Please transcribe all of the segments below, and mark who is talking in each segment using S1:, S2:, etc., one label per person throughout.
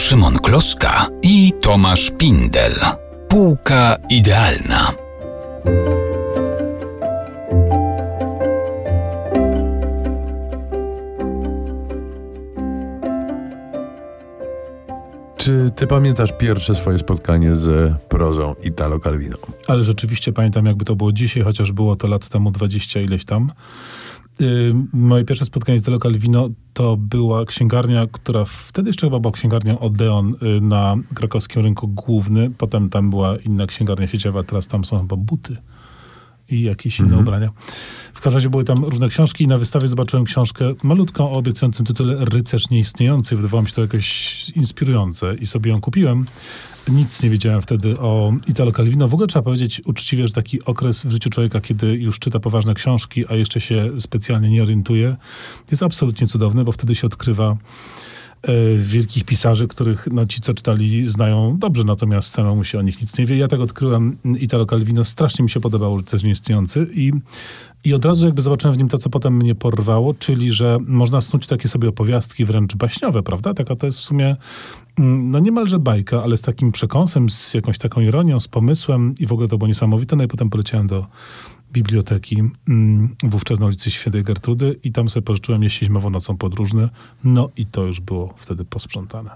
S1: Szymon Kloska i Tomasz Pindel. Półka idealna.
S2: Czy ty pamiętasz pierwsze swoje spotkanie z prozą Italo Calvino?
S3: Ale rzeczywiście pamiętam, jakby to było dzisiaj, chociaż było to lat temu 20 ileś tam. Yy, moje pierwsze spotkanie z Calvino to była księgarnia, która wtedy jeszcze chyba była księgarnią Odeon yy, na krakowskim rynku główny. Potem tam była inna księgarnia sieciowa, teraz tam są chyba buty i jakieś inne
S2: Mhm.
S3: ubrania. W każdym razie były tam różne książki i na wystawie zobaczyłem książkę malutką o obiecującym tytule Rycerz Nieistniejący. Wydawało mi się to jakoś inspirujące i sobie ją kupiłem. Nic nie wiedziałem wtedy o Italo Calvino. W ogóle trzeba powiedzieć uczciwie, że taki okres w życiu człowieka, kiedy już czyta poważne książki, a jeszcze się specjalnie nie orientuje, jest absolutnie cudowny, bo wtedy się odkrywa wielkich pisarzy, których no, ci, co czytali, znają dobrze, natomiast samemu się o nich nic nie wie. Ja tak odkryłem Italo Calvino, strasznie mi się podobał Rycerz Nieistniejący i, i od razu jakby zobaczyłem w nim to, co potem mnie porwało, czyli, że można snuć takie sobie opowiastki wręcz baśniowe, prawda? Taka to jest w sumie mm, no niemalże bajka, ale z takim przekąsem, z jakąś taką ironią, z pomysłem i w ogóle to było niesamowite. No i potem poleciałem do biblioteki, mm, wówczas na ulicy Świętej Gertrudy i tam sobie pożyczyłem jeśli zimową nocą podróżny. No i to już było wtedy posprzątane.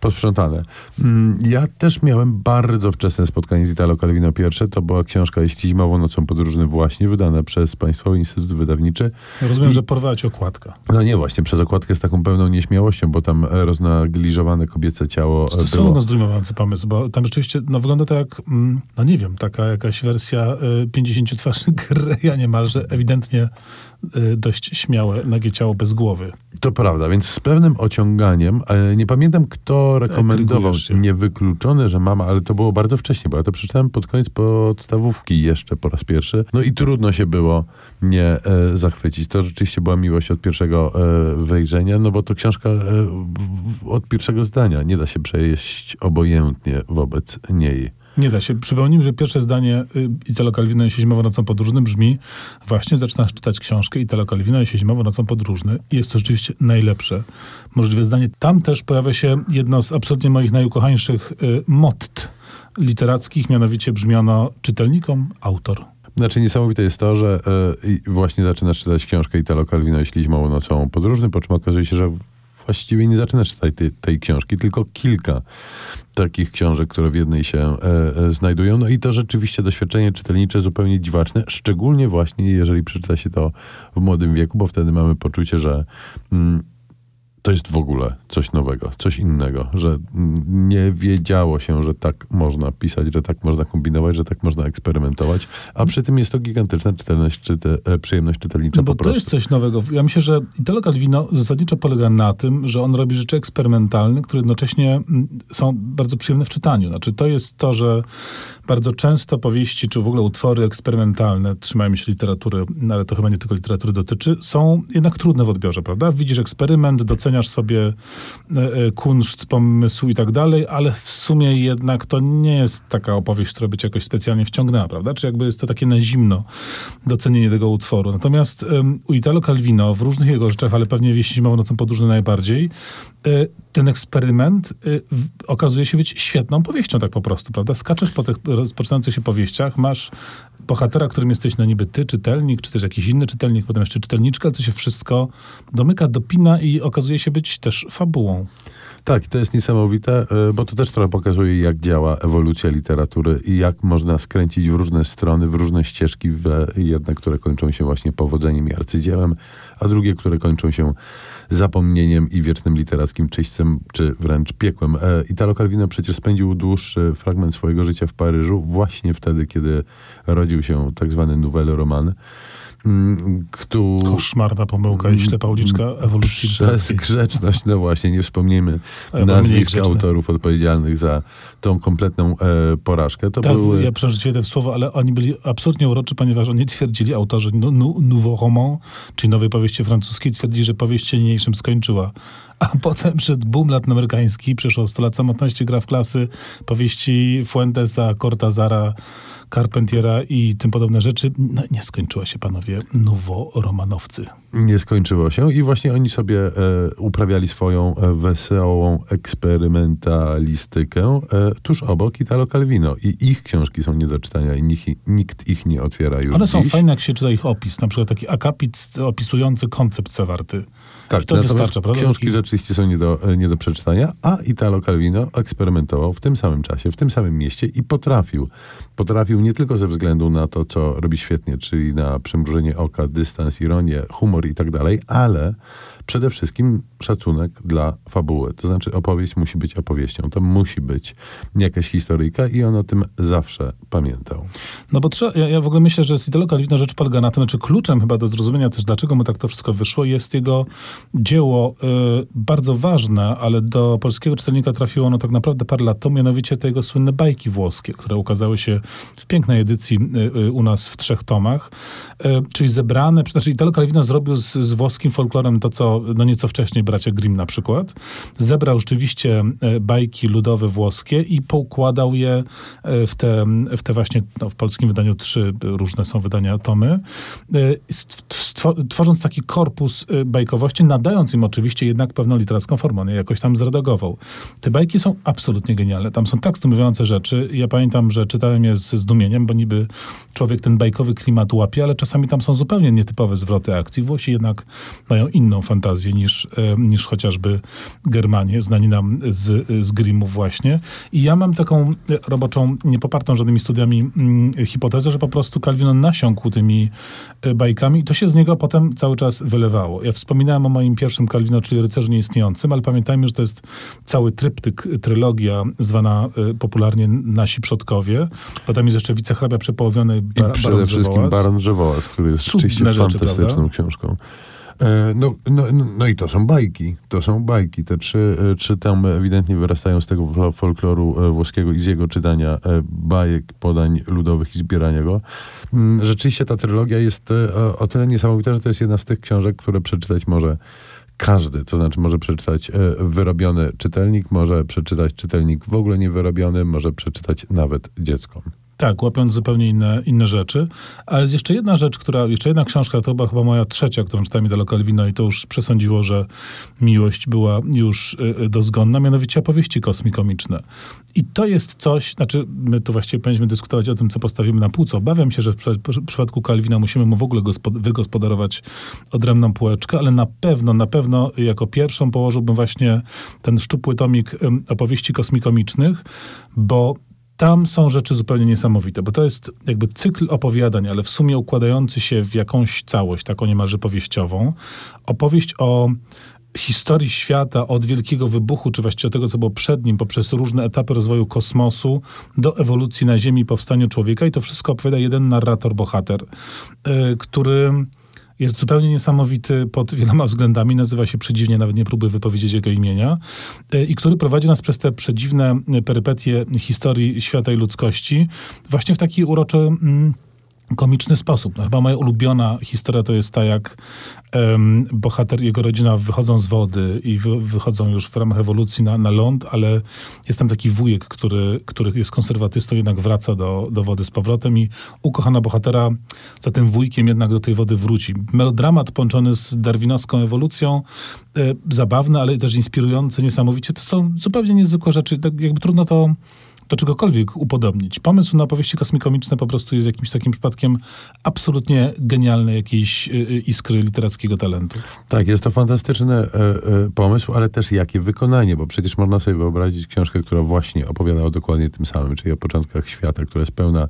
S2: Posprzątane. Mm, Ja też miałem bardzo wczesne spotkanie z Italo Calvino pierwsze. To była książka Jeśli zimową nocą podróżny właśnie, wydana przez Państwowy Instytut Wydawniczy.
S3: Rozumiem,
S2: I-
S3: że porwała ci okładka.
S2: No nie właśnie, przez okładkę z taką pełną nieśmiałością, bo tam e, roznagliżowane kobiece ciało
S3: To
S2: e,
S3: są
S2: było.
S3: no zdrujmowający pomysł, bo tam rzeczywiście no, wygląda to jak, mm, no nie wiem, taka jakaś wersja y, 50 twarzy Greya niemalże, ewidentnie y, dość śmiałe, nagie ciało bez głowy.
S2: To prawda, więc z pewnym ociąganiem, nie pamiętam kto rekomendował, niewykluczone, że mama, ale to było bardzo wcześnie, bo ja to przeczytałem pod koniec podstawówki jeszcze po raz pierwszy. No i trudno się było nie e, zachwycić. To rzeczywiście była miłość od pierwszego e, wejrzenia, no bo to książka e, od pierwszego zdania. Nie da się przejść obojętnie wobec niej.
S3: Nie da się. Przypomnijmy, że pierwsze zdanie y, Italo Calvino i zimową nocą podróżny brzmi właśnie zaczynasz czytać książkę Italo Calvino i zimową nocą podróżny i jest to rzeczywiście najlepsze możliwe zdanie. Tam też pojawia się jedno z absolutnie moich najukochańszych y, motт literackich, mianowicie brzmiano czytelnikom autor.
S2: Znaczy niesamowite jest to, że i właśnie zaczynasz czytać książkę Italo Calvino Jeśli zimową nocą podróżny, po czym okazuje się, że właściwie nie zaczynasz czytać tej, tej książki, tylko kilka takich książek, które w jednej się e, e, znajdują. No i to rzeczywiście doświadczenie czytelnicze zupełnie dziwaczne, szczególnie właśnie jeżeli przeczyta się to w młodym wieku, bo wtedy mamy poczucie, że mm, to jest w ogóle coś nowego, coś innego, że nie wiedziało się, że tak można pisać, że tak można kombinować, że tak można eksperymentować, a przy tym jest to gigantyczna czytelność, czyte, e, przyjemność czytelnicza
S3: No bo to jest coś nowego. Ja myślę, że Italo Calvino zasadniczo polega na tym, że on robi rzeczy eksperymentalne, które jednocześnie mm, są bardzo przyjemne w czytaniu. Znaczy to jest to, że bardzo często powieści, czy w ogóle utwory eksperymentalne, trzymajmy się literatury, no ale to chyba nie tylko literatury dotyczy, są jednak trudne w odbiorze, prawda? Widzisz eksperyment, doceniasz sobie e, e, kunszt, pomysł i tak dalej, ale w sumie jednak to nie jest taka opowieść, która by cię jakoś specjalnie wciągnęła, prawda? Czy jakby jest to takie na zimno docenienie tego utworu. Natomiast em, u Italo Calvino w różnych jego rzeczach, ale pewnie wieści zimową nocą podróżny najbardziej, e, ten eksperyment w- okazuje się być świetną powieścią tak po prostu, prawda? Skaczesz po tych rozpoczynających się powieściach, masz bohatera, którym jesteś no niby ty, czytelnik, czy też jakiś inny czytelnik, potem jeszcze czytelniczka, to się wszystko domyka, dopina i okazuje się być też fabułą.
S2: Tak, to jest niesamowite, e, bo to też trochę pokazuje, jak działa ewolucja literatury i jak można skręcić w różne strony, w różne ścieżki, w jedne, które kończą się właśnie powodzeniem i arcydziełem, a drugie, które kończą się zapomnieniem i wiecznym literackim czyśćcem, czy wręcz piekłem. E, Italo Calvino przecież spędził dłuższy fragment swojego życia w Paryżu, właśnie wtedy, kiedy rodził się tak zwany Nouvelle Roman,
S3: Koszmarna pomyłka i ślepa uliczka ewolucji
S2: Przez grzeczność, no właśnie, nie wspomnijmy
S3: ja
S2: nazwisk autorów odpowiedzialnych za tą kompletną e, porażkę. To
S3: Tak,
S2: były...
S3: ja wejdę w słowo, ale oni byli absolutnie uroczy, ponieważ oni twierdzili, autorzy nou, nou, Nouveau Roman, czyli nowej powieści francuskiej, twierdzili, że powieść się niniejszym skończyła. A potem przed boom latinoamerykański, przyszło 100 lat samotności, gra w klasy, powieści Fuentesa, Cortazara, Carpentiera i tym podobne rzeczy. No, nie skończyła się, panowie, nowo-romanowcy.
S2: Nie skończyło się i właśnie oni sobie e, uprawiali swoją e, wesołą eksperymentalistykę e, tuż obok Italo Calvino. I ich książki są nie do czytania i nikt, nikt ich nie otwiera już
S3: One są
S2: dziś.
S3: fajne, jak się czyta ich opis. Na przykład taki akapit opisujący koncept zawarty.
S2: Tak,
S3: I to wystarcza, prawda?
S2: książki
S3: Taki-
S2: rzeczywiście są nie do, nie do przeczytania, a Italo Calvino eksperymentował w tym samym czasie, w tym samym mieście i potrafił. Potrafił nie tylko ze względu na to, co robi świetnie, czyli na przymrużenie oka, dystans, ironię, humor i tak dalej, ale przede wszystkim szacunek dla fabuły. To znaczy opowieść musi być opowieścią. To musi być jakaś historyjka i on o tym zawsze pamiętał.
S3: No bo trzeba, ja, ja w ogóle myślę, że Calvino rzecz polega na tym, znaczy kluczem chyba do zrozumienia też, dlaczego mu tak to wszystko wyszło, jest jego dzieło y, bardzo ważne, ale do polskiego czytelnika trafiło ono tak naprawdę parę lat temu, mianowicie te jego słynne bajki włoskie, które ukazały się w pięknej edycji y, y, u nas w trzech tomach, y, czyli zebrane, znaczy Italo Calvino zrobił z, z włoskim folklorem to, co no nieco wcześniej bracia Grimm na przykład. Zebrał rzeczywiście e, bajki ludowe włoskie i poukładał je e, w te, w te właśnie, no, w polskim wydaniu trzy różne są wydania tomy, e, tworząc taki korpus bajkowości, nadając im oczywiście jednak pewną literacką formę. On je jakoś tam zredagował. Te bajki są absolutnie genialne. Tam są tak stymulujące rzeczy. Ja pamiętam, że czytałem je ze zdumieniem, bo niby człowiek ten bajkowy klimat łapie, ale czasami tam są zupełnie nietypowe zwroty akcji. Włosi jednak mają inną fantazję niż, e, niż chociażby Germanie, znani nam z, z Grimmów właśnie. I ja mam taką e, roboczą, nie popartą żadnymi studiami mm, hipotezę, że po prostu Calvino nasiąkł tymi e, bajkami i to się z niego potem cały czas wylewało. Ja wspominałem o moim pierwszym Calvino, czyli Rycerzu Nieistniejącym, ale pamiętajmy, że to jest cały tryptyk, trylogia zwana popularnie Nasi Przodkowie. Potem jest jeszcze Wicehrabia Przepołowiony
S2: I
S3: Bar-
S2: przede
S3: Baron
S2: wszystkim. Baron Drzewołaz, który jest rzeczywiście
S3: rzeczy,
S2: fantastyczną
S3: prawda?
S2: książką. E, No, no, no, no i to są bajki. To są bajki. Te trzy, e, trzy tomy ewidentnie wyrastają z tego fol- folkloru e, włoskiego i z jego czytania bajek, podań ludowych i zbierania go. Mm, Rzeczywiście ta trylogia jest o- tyle niesamowita, że to jest jedna z tych książek, które przeczytać może każdy. To znaczy może przeczytać wyrobiony czytelnik, może przeczytać czytelnik w ogóle niewyrobiony, może przeczytać nawet dziecko.
S3: Tak, łapiąc zupełnie inne, inne rzeczy. Ale jest jeszcze jedna rzecz, która, jeszcze jedna książka, to była chyba moja trzecia, którą czytałem Italo Calvino i to już przesądziło, że miłość była już y, y, dozgonna, mianowicie opowieści kosmikomiczne. I to jest coś, znaczy my tu właściwie powinniśmy dyskutować o tym, co postawimy na półce. Obawiam się, że w, w przypadku Calvina musimy mu w ogóle gospod- wygospodarować odrębną półeczkę, ale na pewno, na pewno jako pierwszą położyłbym właśnie ten szczupły tomik ym, opowieści kosmikomicznych, bo tam są rzeczy zupełnie niesamowite, bo to jest jakby cykl opowiadań, ale w sumie układający się w jakąś całość, taką niemalże powieściową. Opowieść o historii świata od wielkiego wybuchu, czy właściwie tego, co było przed nim, poprzez różne etapy rozwoju kosmosu, do ewolucji na Ziemi, powstaniu człowieka i to wszystko opowiada jeden narrator, bohater, yy, który jest zupełnie niesamowity pod wieloma względami. Nazywa się przedziwnie, nawet nie próbuję wypowiedzieć jego imienia. E, I który prowadzi nas przez te przedziwne e, perypetie historii świata i ludzkości właśnie w taki uroczy... Mm, komiczny sposób. No, chyba moja ulubiona historia to jest ta, jak em, bohater i jego rodzina wychodzą z wody i wy, wychodzą już w ramach ewolucji na, na ląd, ale jest tam taki wujek, który, który jest konserwatystą, jednak wraca do, do wody z powrotem i ukochana bohatera za tym wujkiem jednak do tej wody wróci. Melodramat połączony z darwinowską ewolucją, e, zabawny, ale też inspirujący niesamowicie. To są zupełnie niezwykłe rzeczy. Tak jakby trudno to do czegokolwiek upodobnić. Pomysł na powieści kosmikomiczne po prostu jest jakimś takim przypadkiem absolutnie genialnej jakiejś y, y, iskry literackiego talentu.
S2: Tak, jest to fantastyczny e, e, pomysł, ale też jakie wykonanie, bo przecież można sobie wyobrazić książkę, która właśnie opowiada o dokładnie tym samym, czyli o początkach świata, która jest pełna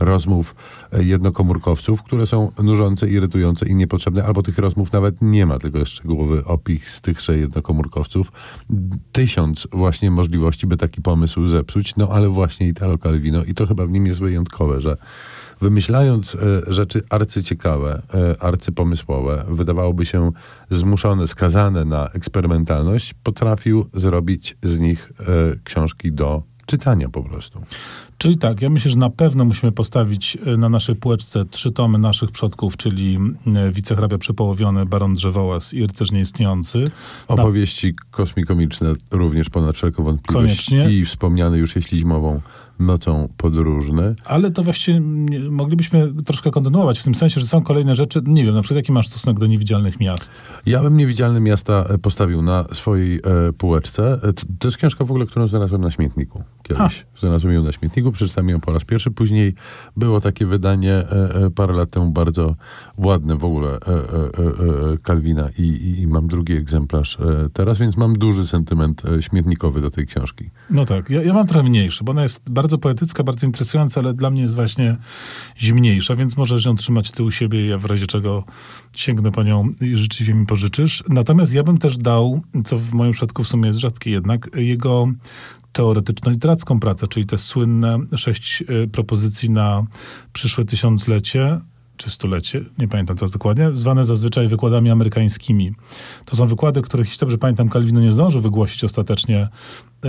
S2: rozmów e, jednokomórkowców, które są nużące, irytujące i niepotrzebne, albo tych rozmów nawet nie ma, tylko jest szczegółowy opis tychże jednokomórkowców. Tysiąc właśnie możliwości, by taki pomysł zepsuć, no ale właśnie Italo Calvino i to chyba w nim jest wyjątkowe, że wymyślając e, rzeczy arcyciekawe, e, arcypomysłowe, wydawałoby się zmuszone, skazane na eksperymentalność, potrafił zrobić z nich e, książki do czytania po prostu.
S3: Czyli tak, ja myślę, że na pewno musimy postawić e, na naszej półeczce trzy tomy naszych przodków, czyli e, Wicehrabia Przepołowiony, Baron Drzewołaz i Rycerz Nieistniejący.
S2: Opowieści kosmikomiczne również ponad wszelką wątpliwość.
S3: Koniecznie.
S2: I wspomniane już, jeśli zimową, nocą podróżny.
S3: Ale to właściwie moglibyśmy troszkę kontynuować w tym sensie, że są kolejne rzeczy. Nie wiem, na przykład jaki masz stosunek do niewidzialnych miast?
S2: Ja bym Niewidzialne Miasta e, postawił na swojej e, półeczce. To, to jest książka w ogóle, którą znalazłem na śmietniku kiedyś. Znalazłem ją na śmietniku, przeczytałem ją po raz pierwszy. Później było takie wydanie e, e, parę lat temu bardzo ładne w ogóle e, e, e, e, Kalwina i, i, i mam drugi egzemplarz teraz, więc mam duży sentyment śmietnikowy do tej książki.
S3: No tak, ja, ja mam trochę mniejszy, bo ona jest bardzo poetycka, bardzo interesująca, ale dla mnie jest właśnie zimniejsza, więc możesz ją trzymać ty u siebie ja w razie czego sięgnę po nią i rzeczywiście mi pożyczysz. Natomiast ja bym też dał, co w moim przypadku w sumie jest rzadkie jednak, jego teoretyczno-literacką pracę, czyli te słynne sześć y, propozycji na przyszłe tysiąclecie, czy stulecie, nie pamiętam teraz dokładnie, zwane zazwyczaj wykładami amerykańskimi. To są wykłady, których, jeśli dobrze pamiętam, Calvino nie zdążył wygłosić ostatecznie, e, e,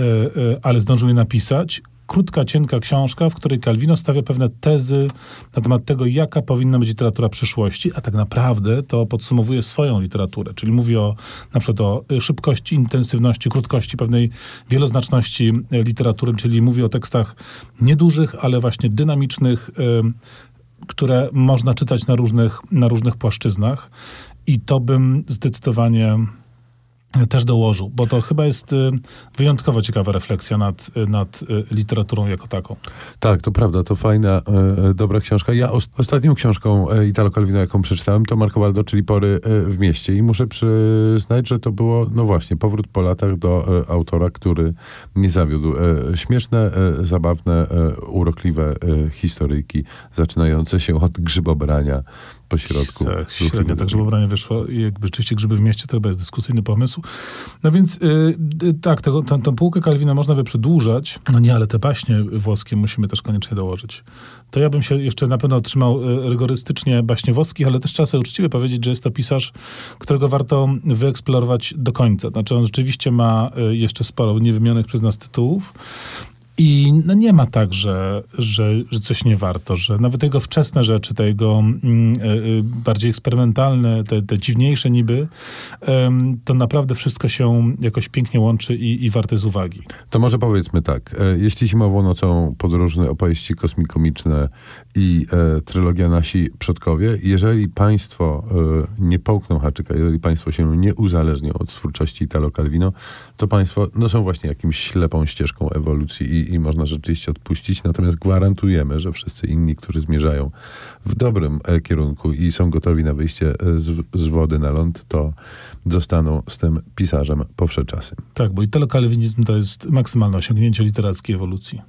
S3: ale zdążył je napisać. Krótka, cienka książka, w której Calvino stawia pewne tezy na temat tego, jaka powinna być literatura przyszłości, a tak naprawdę to podsumowuje swoją literaturę, czyli mówi o na przykład o y, szybkości, intensywności, krótkości, pewnej wieloznaczności y, literatury, czyli mówi o tekstach niedużych, ale właśnie dynamicznych, y, które można czytać na różnych, na różnych płaszczyznach. I to bym zdecydowanie też dołożył, bo to chyba jest y, wyjątkowo ciekawa refleksja nad, y, nad y, literaturą jako taką.
S2: Tak, to prawda, to fajna, e, e, dobra książka. Ja os- ostatnią książką e, Italo Calvino, jaką przeczytałem, to Marco Waldo, czyli Pory w mieście. I muszę przyznać, że to było, no właśnie, powrót po latach do autora, który nie zawiódł. Śmieszne, zabawne, urokliwe historyjki, zaczynające się od grzybobrania po środku.
S3: Tak, średnio tak grzybobranie wyszło i jakby rzeczywiście grzyby w mieście to chyba jest dyskusyjny pomysł. No więc y, y, tak, tego, tę, tę półkę Kalwina można by przedłużać. No nie, ale te baśnie włoskie musimy też koniecznie dołożyć. To ja bym się jeszcze na pewno trzymał y, rygorystycznie baśnie włoskich, ale też trzeba sobie uczciwie powiedzieć, że jest to pisarz, którego warto wyeksplorować do końca. Znaczy on rzeczywiście ma jeszcze sporo niewymienionych przez nas tytułów. I no nie ma tak, że, że, że coś nie warto, że nawet jego wczesne rzeczy, te jego mm, e, e, bardziej eksperymentalne, te, te dziwniejsze niby, to naprawdę wszystko się jakoś pięknie łączy i, i warte z uwagi.
S2: To może powiedzmy tak. E, jeśli zimową nocą podróżne opowieści kosmikomiczne i e, trylogia Nasi Przodkowie, jeżeli państwo e, nie połkną haczyka, jeżeli państwo się nie uzależnią od twórczości Italo Calvino, to państwo no, są właśnie jakimś ślepą ścieżką ewolucji i, i można rzeczywiście odpuścić. Natomiast gwarantujemy, że wszyscy inni, którzy zmierzają w dobrym e, kierunku i są gotowi na wyjście e, z, z wody na ląd, to zostaną z tym pisarzem po wsze czasy.
S3: Tak, bo italo-kalwinizm to jest maksymalne osiągnięcie literackiej ewolucji.